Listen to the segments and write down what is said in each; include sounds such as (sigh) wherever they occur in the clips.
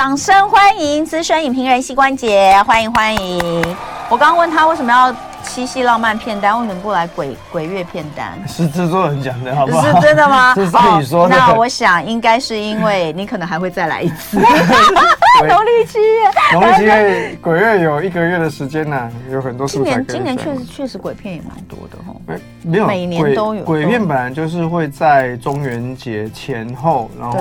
掌声欢迎资深影评人膝关节，欢迎欢迎。我刚刚问他为什么要七夕浪漫片单，为什么不来鬼鬼月片单？是制作人讲的，好不好？是真的吗？(laughs) 是自己说的。那我想应该是因为你可能还会再来一次。(laughs) 农历七月，农历七月鬼月有一个月的时间呢、啊，有很多。今年今年确实确实鬼片也蛮多的哈。没有，每年都有鬼片，本来就是会在中元节前后，然后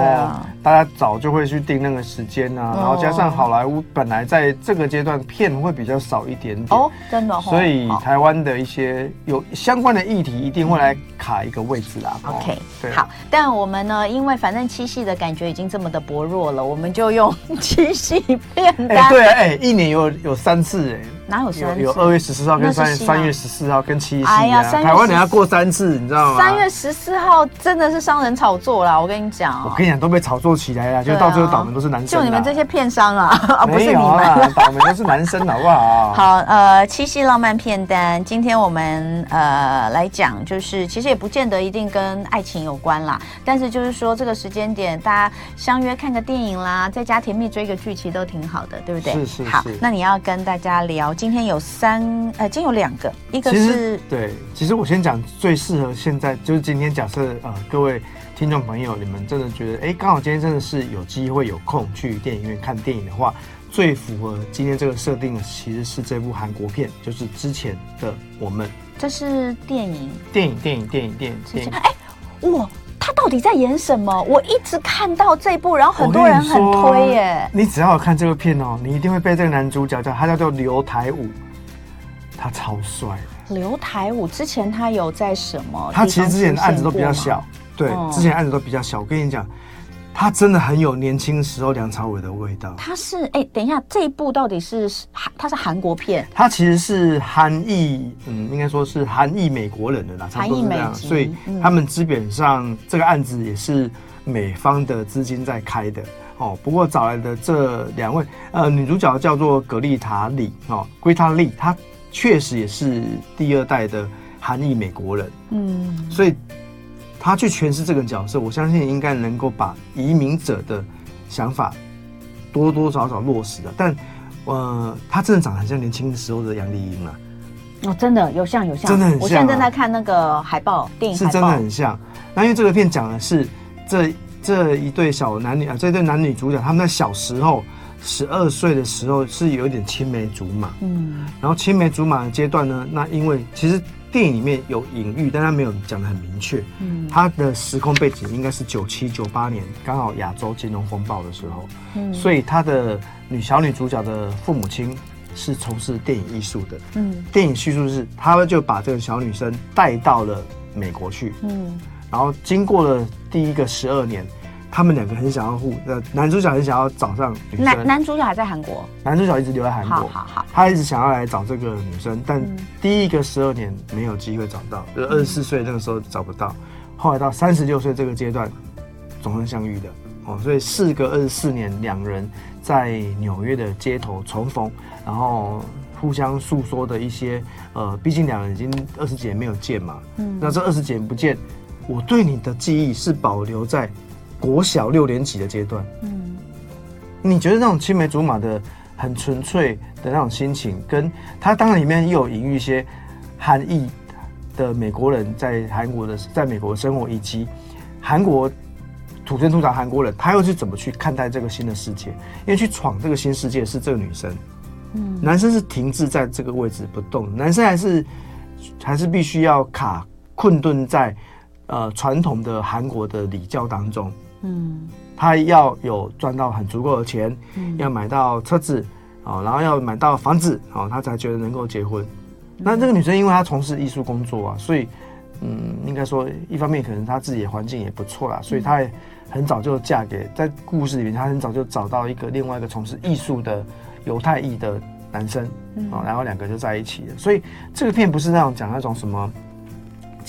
大家早就会去定那个时间啊，然后加上好莱坞本来在这个阶段片会比较少一点点哦，真的，所以台湾的一些有相关的议题一定会来卡一个位置啦。OK，对，好，但我们呢，因为反正七夕的感觉已经这么的薄弱了，我们就用 (laughs) 七夕变单。哎，对啊，哎，一年有有三次哎。哪有三？有二月十四号跟三三月十四号跟七夕。哎呀，台湾人要过三次，你知道吗？三月十四号真的是商人炒作啦，我跟你讲。我跟你讲，都被炒作起来了，就到最后倒霉都是男生。就你们这些片商啊，(laughs) 不是你们倒霉都是男生，好不好？好，呃，七夕浪漫片单，今天我们呃来讲，就是其实也不见得一定跟爱情有关啦，但是就是说这个时间点，大家相约看个电影啦，在家甜蜜追个剧，其实都挺好的，对不对？是是是。好，那你要跟大家聊。今天有三，呃，今天有两个，一个是对，其实我先讲最适合现在，就是今天假设呃，各位听众朋友，你们真的觉得，哎，刚好今天真的是有机会有空去电影院看电影的话，最符合今天这个设定的其实是这部韩国片，就是之前的我们。这是电影，电影，电影，电影，电影，电影。哎，哇！他到底在演什么？我一直看到这部，然后很多人很推耶。你只要有看这个片哦，你一定会被这个男主角叫他叫做刘台武，他超帅的。刘台武之前他有在什么？他其实之前的案子都比较小，对，嗯、之前案子都比较小。我跟你讲。他真的很有年轻时候梁朝伟的味道。他是哎、欸，等一下，这一部到底是韩？他是韩国片？他其实是韩裔，嗯，应该说是韩裔美国人的啦，差不多是这样。所以他们基本上这个案子也是美方的资金在开的哦。不过找来的这两位，呃，女主角叫做格丽塔里哦，圭塔里，她确实也是第二代的韩裔美国人。嗯，所以。他去诠释这个角色，我相信应该能够把移民者的想法多多少少落实了。但，呃，他真的长得很像年轻的时候的杨丽英啊！哦，真的有像有像，真的很像。我现在正在看那个海报，电影是真的很像。那因为这个片讲的是这这一对小男女啊，这对男女主角他们在小时候十二岁的时候是有一点青梅竹马，嗯，然后青梅竹马的阶段呢，那因为其实。电影里面有隐喻，但他没有讲的很明确。嗯，他的时空背景应该是九七九八年，刚好亚洲金融风暴的时候。嗯，所以他的女小女主角的父母亲是从事电影艺术的。嗯，电影叙述是，他们就把这个小女生带到了美国去。嗯，然后经过了第一个十二年。他们两个很想要互，呃，男主角很想要找上女生。男男主角还在韩国，男主角一直留在韩国。好好好，他一直想要来找这个女生，但第一个十二年没有机会找到，就二十四岁那个时候找不到，后来到三十六岁这个阶段，总算相遇的哦。所以事隔二十四年，两人在纽约的街头重逢，然后互相诉说的一些，呃，毕竟两人已经二十几年没有见嘛。嗯，那这二十几年不见，我对你的记忆是保留在。国小六年级的阶段，嗯，你觉得那种青梅竹马的很纯粹的那种心情，跟他当然里面又有隐喻一些韩裔的美国人在韩国的在美国的生活，以及韩国土生土长韩国人，他又是怎么去看待这个新的世界？因为去闯这个新世界是这个女生，嗯，男生是停滞在这个位置不动，男生还是还是必须要卡困顿在呃传统的韩国的礼教当中。嗯，他要有赚到很足够的钱，嗯、要买到车子，哦，然后要买到房子，哦，他才觉得能够结婚。嗯、那这个女生，因为她从事艺术工作啊，所以，嗯，应该说，一方面可能她自己的环境也不错啦，所以她也很早就嫁给，在故事里面，她很早就找到一个另外一个从事艺术的犹太裔的男生，嗯、哦，然后两个就在一起了。所以这个片不是那种讲那种什么。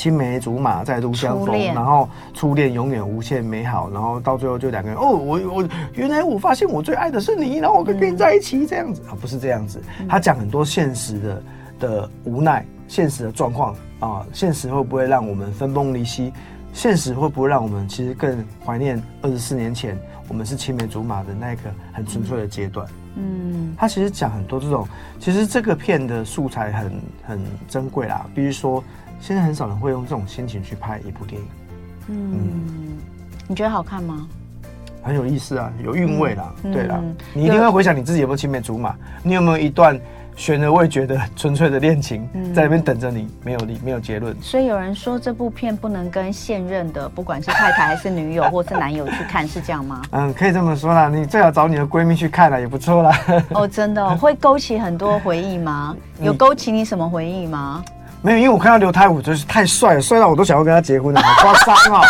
青梅竹马再度相逢，然后初恋永远无限美好，然后到最后就两个人哦，我我原来我发现我最爱的是你，然后我跟你在一起这样子啊，不是这样子。他讲很多现实的的无奈，现实的状况啊，现实会不会让我们分崩离析？现实会不会让我们其实更怀念二十四年前我们是青梅竹马的那个很纯粹的阶段？嗯，他其实讲很多这种，其实这个片的素材很很珍贵啦。比如说，现在很少人会用这种心情去拍一部电影。嗯，嗯，你觉得好看吗？很有意思啊，有韵味啦。嗯、对啦，嗯、你一定会回想你自己有没有青梅竹马，你有没有一段？悬而未决的纯粹的恋情，在那边等着你，没有理，没有结论。所以有人说这部片不能跟现任的，不管是太太还是女友 (laughs) 或是男友去看，是这样吗？嗯，可以这么说啦。你最好找你的闺蜜去看了，也不错啦。(laughs) 哦，真的、哦、会勾起很多回忆吗？(laughs) 有勾起你什么回忆吗？没有，因为我看到刘台武就是太帅了，帅到我都想要跟他结婚了，好夸张啊。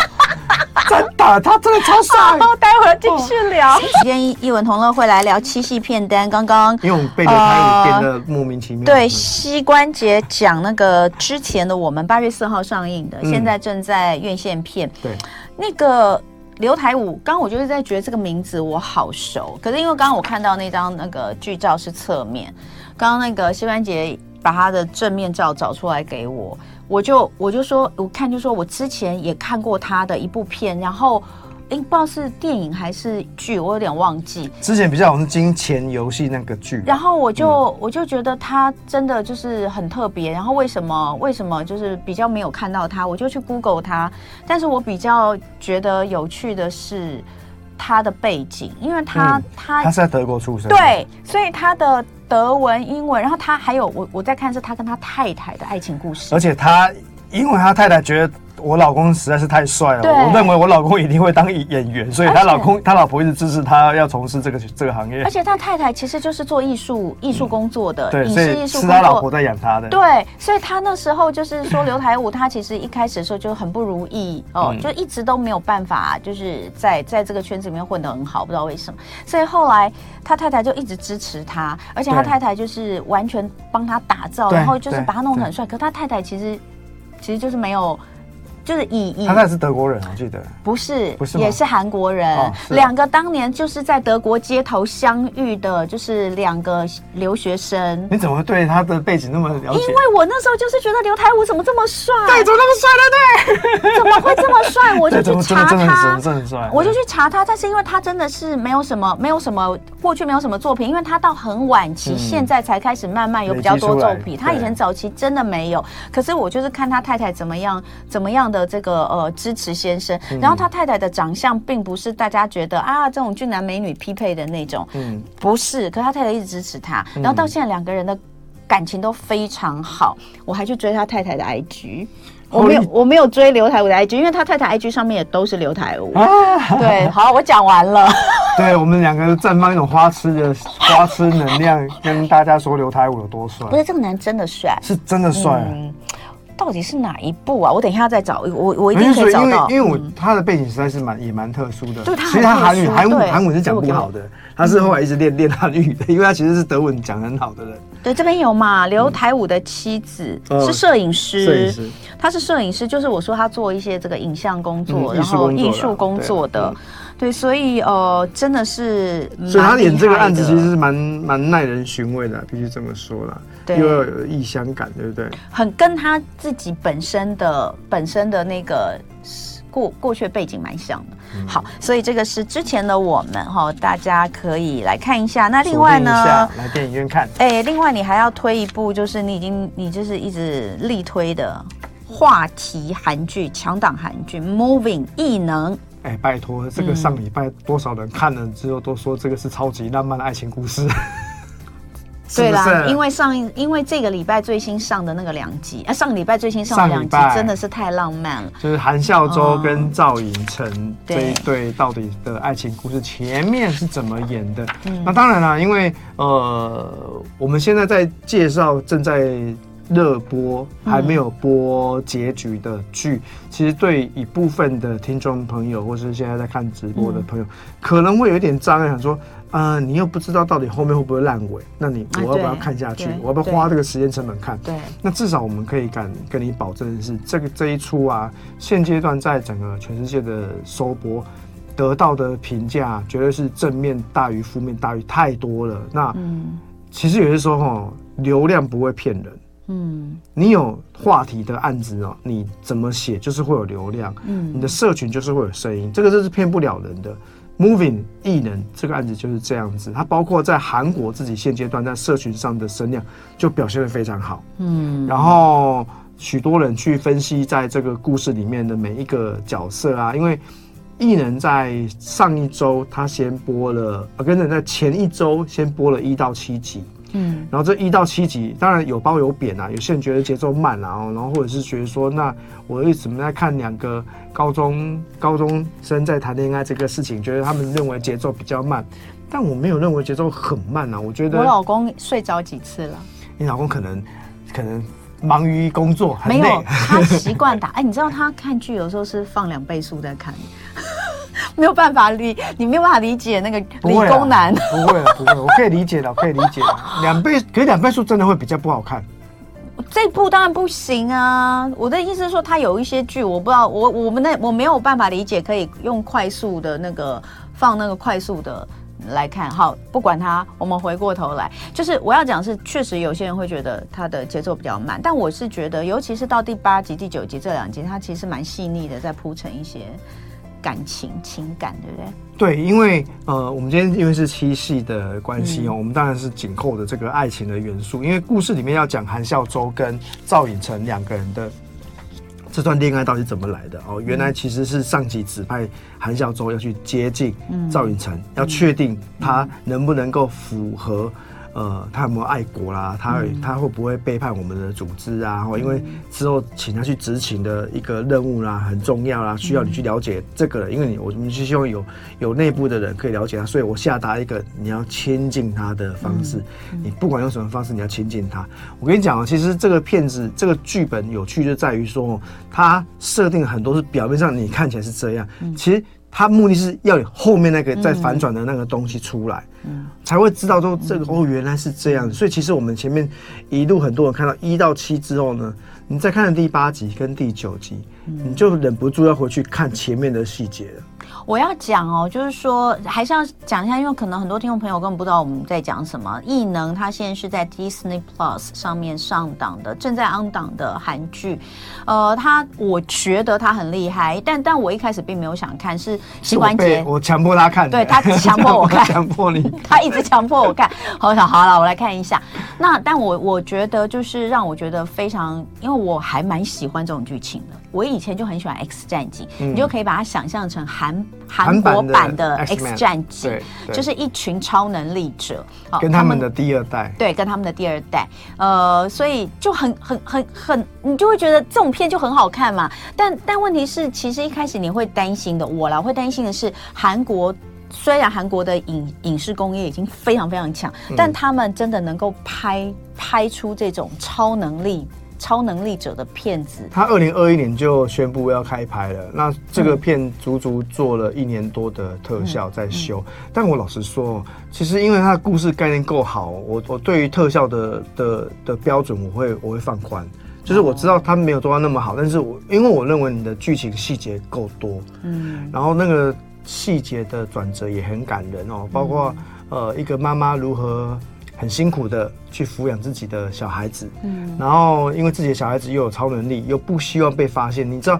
真的，他真的超帅。(laughs) 待会儿继续聊。(laughs) 今天一文同乐会来聊七夕片单。刚刚因为我们被刘台武变得莫名其妙。对，膝关节讲那个之前的我们八月四号上映的，嗯、现在正在院线片。对，那个刘台武，刚刚我就是在觉得这个名字我好熟，可是因为刚刚我看到那张那个剧照是侧面，刚刚那个膝关节把他的正面照找出来给我。我就我就说，我看就说，我之前也看过他的一部片，然后，哎，不知道是电影还是剧，我有点忘记。之前比较好像是《金钱游戏》那个剧。然后我就、嗯、我就觉得他真的就是很特别。然后为什么为什么就是比较没有看到他，我就去 Google 他。但是我比较觉得有趣的是他的背景，因为他、嗯、他他是在德国出生，对，所以他的。德文、英文，然后他还有我，我在看是他跟他太太的爱情故事，而且他因为他太太觉得。我老公实在是太帅了，我认为我老公一定会当演员，所以他老公他老婆一直支持他要从事这个这个行业。而且他太太其实就是做艺术艺术工作的，对，影视艺术是他老婆在养他的。对，所以他那时候就是说刘台武，他其实一开始的时候就很不如意哦，就一直都没有办法，就是在在这个圈子里面混得很好，不知道为什么。所以后来他太太就一直支持他，而且他太太就是完全帮他打造，然后就是把他弄得很帅。可他太太其实其实就是没有。就是以以他那是德国人，我记得不是，不是也是韩国人。两个当年就是在德国街头相遇的，就是两个留学生。你怎么会对他的背景那么了解？因为我那时候就是觉得刘台武怎么这么帅？(laughs) 对，怎么那么帅呢？对，(laughs) 怎么会这么帅？我就去查他，真的很帅。我就去查他，但是因为他真的是没有什么，没有什么过去没有什么作品，因为他到很晚期，现在才开始慢慢有比较多作品。他以前早期真的没有。可是我就是看他太太怎么样，怎么样。的这个呃支持先生，然后他太太的长相并不是大家觉得啊这种俊男美女匹配的那种，嗯，不是，可他太太一直支持他，然后到现在两个人的感情都非常好，我还去追他太太的 IG，我没有我没有追刘台武的 IG，因为他太太 IG 上面也都是刘台武，对，好，我讲完了，(laughs) 对我们两个绽放一种花痴的花痴能量，跟大家说刘台武有多帅，不是这个男真的帅，是真的帅。到底是哪一部啊？我等一下再找，我我一定可以找到。因为因为我他的背景实在是蛮也蛮特殊的。其实他韩语韩文韩文是讲不好的，他是后来一直练练韩语的，因为他其实是德文讲很好的人。对，这边有嘛？刘台武的妻子是摄影师，摄影师，他是摄影师，就是我说他做一些这个影像工作，然后艺术工作的。对，所以呃，真的是，所以他演这个案子其实是蛮蛮耐人寻味的，必须这么说啦。对，又要有异乡感，对不对？很跟他自己本身的本身的那个过过去背景蛮像的。嗯、好，所以这个是之前的我们哈，大家可以来看一下。那另外呢，来电影院看。哎，另外你还要推一部，就是你已经你就是一直力推的话题韩剧，强档韩剧《Moving 异能》。哎，拜托，这个上礼拜多少人看了之后都说这个是超级浪漫的爱情故事。对啦，因为上因为这个礼拜最新上的那个两集啊，上个礼拜最新上的两集真的是太浪漫了。就是韩孝周跟赵寅成这一对到底的爱情故事，前面是怎么演的？嗯、那当然啦，因为呃，我们现在在介绍正在。热播还没有播结局的剧，嗯、其实对一部分的听众朋友，或是现在在看直播的朋友，嗯、可能会有一点障碍，想说，啊、呃，你又不知道到底后面会不会烂尾，那你我要不要看下去？我要不要花这个时间成本看？对，那至少我们可以敢跟你保证的是，这个这一出啊，现阶段在整个全世界的收播得到的评价，绝对是正面大于负面大于太多了。那，嗯、其实有些时候哈，流量不会骗人。嗯，你有话题的案子哦，你怎么写就是会有流量，嗯，你的社群就是会有声音，这个这是骗不了人的。Moving 艺能这个案子就是这样子，它包括在韩国自己现阶段在社群上的声量就表现得非常好，嗯，然后许多人去分析在这个故事里面的每一个角色啊，因为艺能在上一周他先播了，呃，跟着在前一周先播了一到七集。嗯，然后这一到七集，当然有褒有贬啊。有些人觉得节奏慢啊，然后或者是觉得说，那我一直在看两个高中高中生在谈恋爱这个事情，觉得他们认为节奏比较慢，但我没有认为节奏很慢啊。我觉得我老公睡着几次了，你老公可能可能忙于工作，没有，他习惯打。哎，你知道他看剧有时候是放两倍速在看。(laughs) 没有办法理，你没有办法理解那个理工男。不会了，不会，我可以理解的，我可以理解。两倍，可是两倍速真的会比较不好看。这部当然不行啊！我的意思是说，他有一些剧，我不知道，我我们那我没有办法理解，可以用快速的那个放那个快速的来看。好，不管他，我们回过头来，就是我要讲是，确实有些人会觉得他的节奏比较慢，但我是觉得，尤其是到第八集、第九集这两集，他其实蛮细腻的，在铺陈一些。感情、情感，对不对？对，因为呃，我们今天因为是七夕的关系哦，嗯、我们当然是紧扣的这个爱情的元素。因为故事里面要讲韩孝周跟赵寅成两个人的这段恋爱到底怎么来的哦，原来其实是上级指派韩孝周要去接近赵寅成，嗯、要确定他能不能够符合。呃，他有没有爱国啦？他他会不会背叛我们的组织啊？或因为之后请他去执行的一个任务啦，很重要啦，需要你去了解这个人。因为你我们是希望有有内部的人可以了解他，所以我下达一个你要亲近他的方式。你不管用什么方式，你要亲近他。我跟你讲啊，其实这个片子这个剧本有趣就在于说，他设定很多是表面上你看起来是这样，其实。他目的是要有后面那个在反转的那个东西出来，嗯，才会知道说这个哦原来是这样。所以其实我们前面一路很多人看到一到七之后呢，你再看第八集跟第九集，你就忍不住要回去看前面的细节了。我要讲哦，就是说还是要讲一下，因为可能很多听众朋友根本不知道我们在讲什么。异能它现在是在 Disney Plus 上面上档的，正在 on 档的韩剧。呃，他我觉得他很厉害，但但我一开始并没有想看，是膝关节，我强迫他看，对他强迫我 (laughs) 看，强迫你，(laughs) 他一直强迫我看。好，想好了，我来看一下。那但我我觉得就是让我觉得非常，因为我还蛮喜欢这种剧情的。我以前就很喜欢 X 战警，嗯、你就可以把它想象成韩韩国版的 X 战警，就是一群超能力者，跟他们的第二代，对，跟他们的第二代，呃，所以就很很很很，你就会觉得这种片就很好看嘛。但但问题是，其实一开始你会担心的，我啦会担心的是，韩国虽然韩国的影影视工业已经非常非常强，嗯、但他们真的能够拍拍出这种超能力。超能力者的片子，他二零二一年就宣布要开拍了。那这个片足足做了一年多的特效在修。嗯嗯、但我老实说，其实因为他的故事概念够好，我我对于特效的的的标准，我会我会放宽。就是我知道他没有做到那么好，但是我因为我认为你的剧情细节够多，嗯，然后那个细节的转折也很感人哦，包括、嗯、呃一个妈妈如何。很辛苦的去抚养自己的小孩子，嗯，然后因为自己的小孩子又有超能力，又不希望被发现。你知道，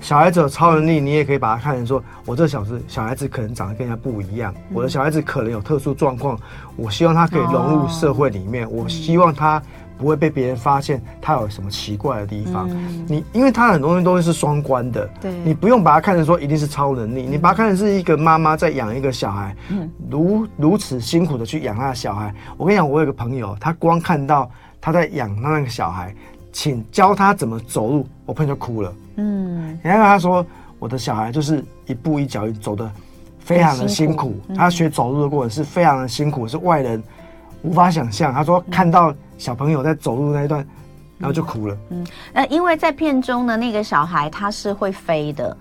小孩子有超能力，你也可以把它看成说，我这小子小孩子可能长得跟人家不一样，我的小孩子可能有特殊状况，我希望他可以融入社会里面，我希望他。不会被别人发现他有什么奇怪的地方。嗯、你因为他很多东西都是双关的，对，你不用把它看成说一定是超能力，嗯、你把它看成是一个妈妈在养一个小孩，嗯、如如此辛苦的去养他的小孩。我跟你讲，我有个朋友，他光看到他在养他那个小孩，请教他怎么走路，我朋友就哭了。嗯，然后他说，我的小孩就是一步一脚印走的非常的辛苦，他学走路的过程是非常的辛苦，是外人无法想象。他说看到。小朋友在走路那一段，然后就哭了。嗯，呃，因为在片中呢，那个小孩他是会飞的，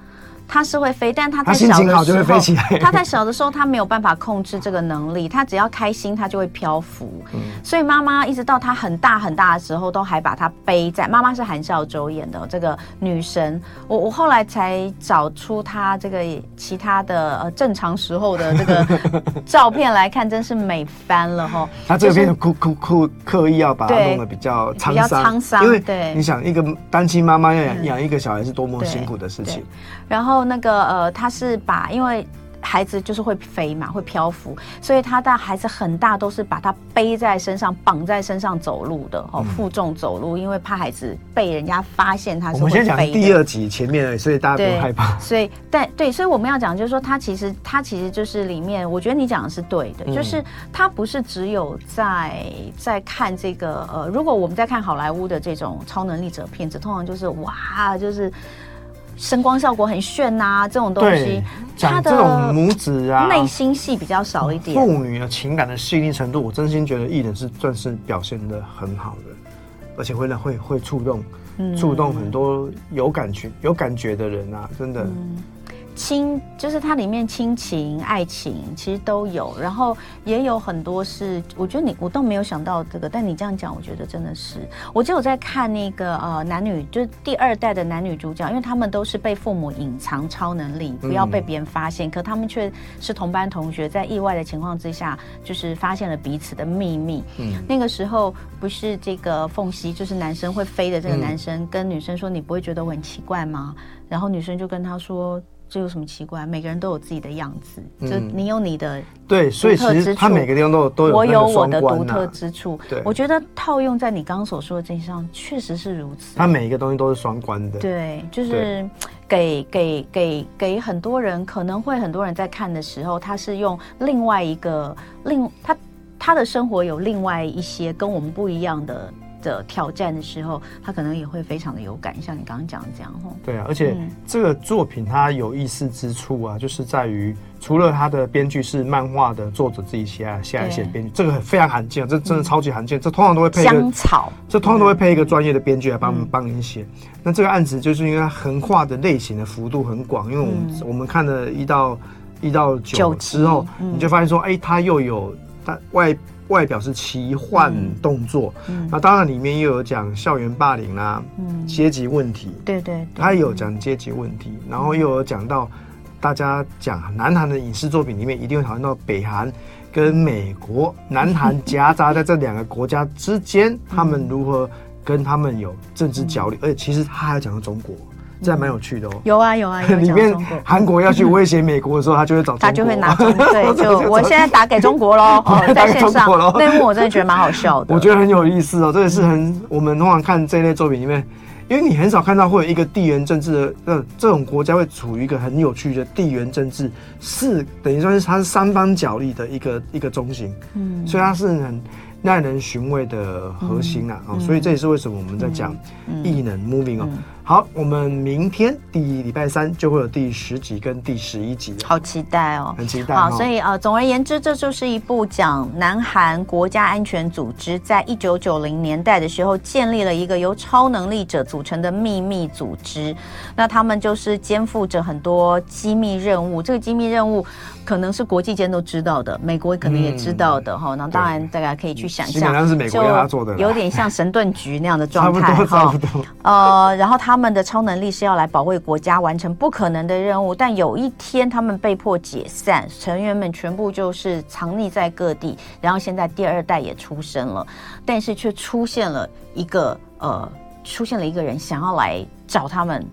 他是会飞，但它在小的时候就会飞起来。(laughs) 他在小的时候，它没有办法控制这个能力，它只要开心，它就会漂浮。嗯、所以妈妈一直到它很大很大的时候，都还把它背在。妈妈是韩孝周演的这个女神，我我后来才找出她这个其他的呃正常时候的这个照片来看，真是美翻了哈。(laughs) 她这边哭哭哭刻刻意要把它弄得比较沧桑，桑，因为对你想一个单亲妈妈要养养一个小孩是多么辛苦的事情。然后那个呃，他是把因为。孩子就是会飞嘛，会漂浮，所以他的孩子很大都是把他背在身上，绑在身上走路的哦，负重走路，因为怕孩子被人家发现他是会飞的。我们先讲第二集前面，所以大家不用害怕。所以，但对，所以我们要讲就是说，他其实他其实就是里面，我觉得你讲的是对的，嗯、就是他不是只有在在看这个呃，如果我们在看好莱坞的这种超能力者片子，通常就是哇，就是。声光效果很炫呐、啊，这种东西，他的这种母子啊，内心戏比较少一点。父女的情感的细腻程度，我真心觉得艺人是算是表现的很好的，而且会会会触动，触动很多有感觉有感觉的人啊，真的。嗯亲，就是它里面亲情、爱情其实都有，然后也有很多是，我觉得你我都没有想到这个，但你这样讲，我觉得真的是。我就有在看那个呃男女，就是第二代的男女主角，因为他们都是被父母隐藏超能力，不要被别人发现，嗯、可他们却是同班同学，在意外的情况之下，就是发现了彼此的秘密。嗯，那个时候不是这个缝隙，就是男生会飞的这个男生，嗯、跟女生说：“你不会觉得我很奇怪吗？”然后女生就跟他说。这有什么奇怪？每个人都有自己的样子，嗯、就你有你的对，所以其实他每个地方都有都有、啊、我有我的独特之处。对，我觉得套用在你刚刚所说的这些上，确实是如此。他每一个东西都是双关的。对，就是给给给给很多人，可能会很多人在看的时候，他是用另外一个另他他的生活有另外一些跟我们不一样的。的挑战的时候，他可能也会非常的有感，像你刚刚讲的这样吼。对啊，而且这个作品它有意思之处啊，就是在于除了他的编剧是漫画的作者自己写写来写编剧，这个非常罕见，这真的超级罕见。这通常都会配一个香草，这通常都会配一个专业的编剧来帮帮你写。那这个案子就是因为它横跨的类型的幅度很广，因为我们我们看了一到一到九之后，你就发现说，哎，它又有它外。外表是奇幻动作，嗯。嗯、那当然里面又有讲校园霸凌啊，嗯、阶级问题，对对，他也有讲阶级问题，然后又有讲到大家讲南韩的影视作品里面一定会讨论到北韩跟美国，(laughs) 南韩夹杂在这两个国家之间，他们如何跟他们有政治角力，而且其实他还讲到中国。这还蛮有趣的哦。有啊有啊，有 (laughs) 里面韩国要去威胁美国的时候，他就会找他就会拿中。(laughs) 对，就 (laughs) 我现在打给中国喽，在线上。那幕我真的觉得蛮好笑的。我觉得很有意思哦，这也是很我们通常看这一类作品里面，因为你很少看到会有一个地缘政治的，呃，这种国家会处于一个很有趣的地缘政治，是等于说是它是三方角力的一个一个中心。嗯，所以它是很。耐人寻味的核心啊，嗯、所以这也是为什么我们在讲异能 moving 哦。好，我们明天第一礼拜三就会有第十集跟第十一集，好期待哦，很期待。好，所以呃，总而言之，这就是一部讲南韩国家安全组织在一九九零年代的时候建立了一个由超能力者组成的秘密组织，那他们就是肩负着很多机密任务，这个机密任务可能是国际间都知道的，美国可能也知道的哈。那、嗯、当然大家可以去想象，是美国要他做的，有点像神盾局那样的状态哈。呃，然后他。他们的超能力是要来保卫国家，完成不可能的任务。但有一天，他们被迫解散，成员们全部就是藏匿在各地。然后现在第二代也出生了，但是却出现了一个呃，出现了一个人想要来找他们。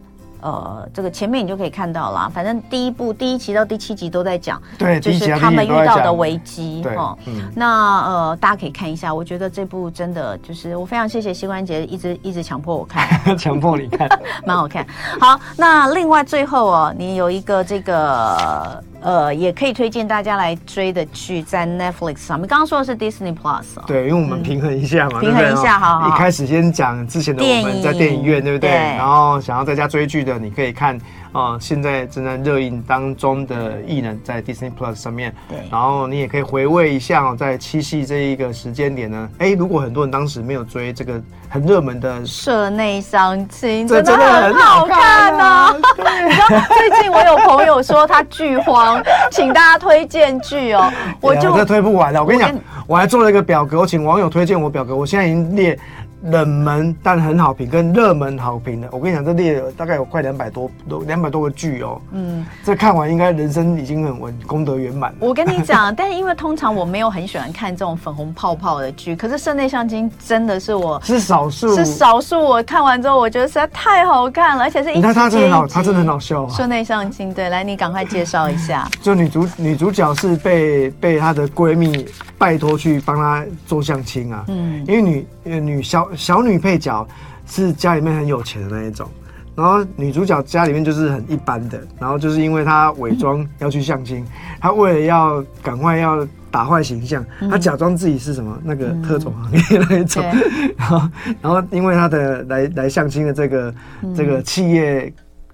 呃，这个前面你就可以看到了，反正第一部第一集到第七集都在讲，对，就是他们遇到的危机哈。嗯、那呃，大家可以看一下，我觉得这部真的就是我非常谢谢膝关节一直一直强迫我看，(laughs) 强迫你看，(laughs) 蛮好看。好，那另外最后哦，你有一个这个。呃，也可以推荐大家来追的剧，在 Netflix 上面。刚刚说的是 Disney Plus 哦。对，因为我们平衡一下嘛，平衡一下，好好。一开始先讲之前的我们在电影院，对不对？然后想要在家追剧的，你可以看。啊，现在正在热映当中的异能在 Disney Plus 上面，对，然后你也可以回味一下，在七夕这一个时间点呢，哎，如果很多人当时没有追这个很热门的社内相亲，这真的很好看呢。(laughs) 你知最近我有朋友说他剧荒，(laughs) 请大家推荐剧哦。我就这推不完了。我跟你讲，我还做了一个表格，我请网友推荐我表格，我现在已经列。冷门但很好评，跟热门好评的，我跟你讲，这列了大概有快两百多多两百多个剧哦。嗯，这看完应该人生已经很稳，功德圆满。我跟你讲，(laughs) 但是因为通常我没有很喜欢看这种粉红泡泡的剧，可是《社内相亲》真的是我是少数，是少数。我看完之后，我觉得实在太好看了，而且是一集接一集。你看他真的很好，他真的很好笑啊。《社内相亲》对，来你赶快介绍一下。就女主女主角是被被她的闺蜜拜托去帮她做相亲啊。嗯，因为女女小小女配角。是家里面很有钱的那一种，然后女主角家里面就是很一般的，然后就是因为她伪装要去相亲，她为了要赶快要打坏形象，她假装自己是什么那个特种行业那一种，(laughs) 然后然后因为她的来来相亲的这个这个企业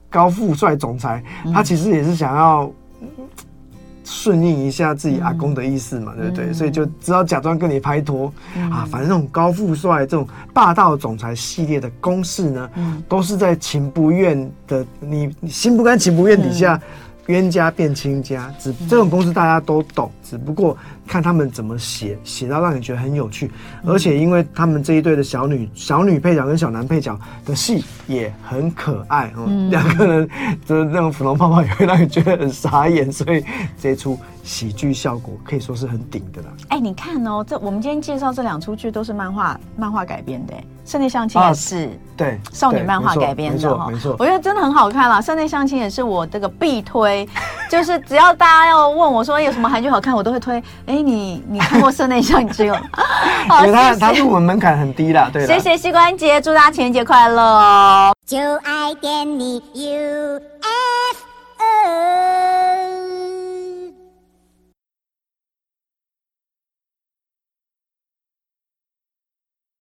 高富帅总裁，他其实也是想要。顺应一下自己阿公的意思嘛，嗯、对不对？嗯、所以就只好假装跟你拍拖、嗯、啊。反正这种高富帅、这种霸道总裁系列的公式呢，嗯、都是在情不愿的你，你心不甘情不愿底下。嗯冤家变亲家，只这种公式大家都懂，只不过看他们怎么写，写到让你觉得很有趣。而且因为他们这一对的小女小女配角跟小男配角的戏也很可爱哦，两、嗯、个人就是那种粉红泡泡也会让你觉得很傻眼，所以这出喜剧效果可以说是很顶的啦。哎、欸，你看哦，这我们今天介绍这两出剧都是漫画漫画改编的，《圣内相亲》也是、啊、对少女漫画改编的哈，没错，我觉得真的很好看啦。《圣内相亲》也是我这个必推。就是只要大家要问我说有什么韩剧好看，我都会推。哎、欸，你你看过室内相你只有 (laughs) 哦他他入门门槛很低啦对谢谢膝关节祝大家情人节快乐哦。就爱点你 ufo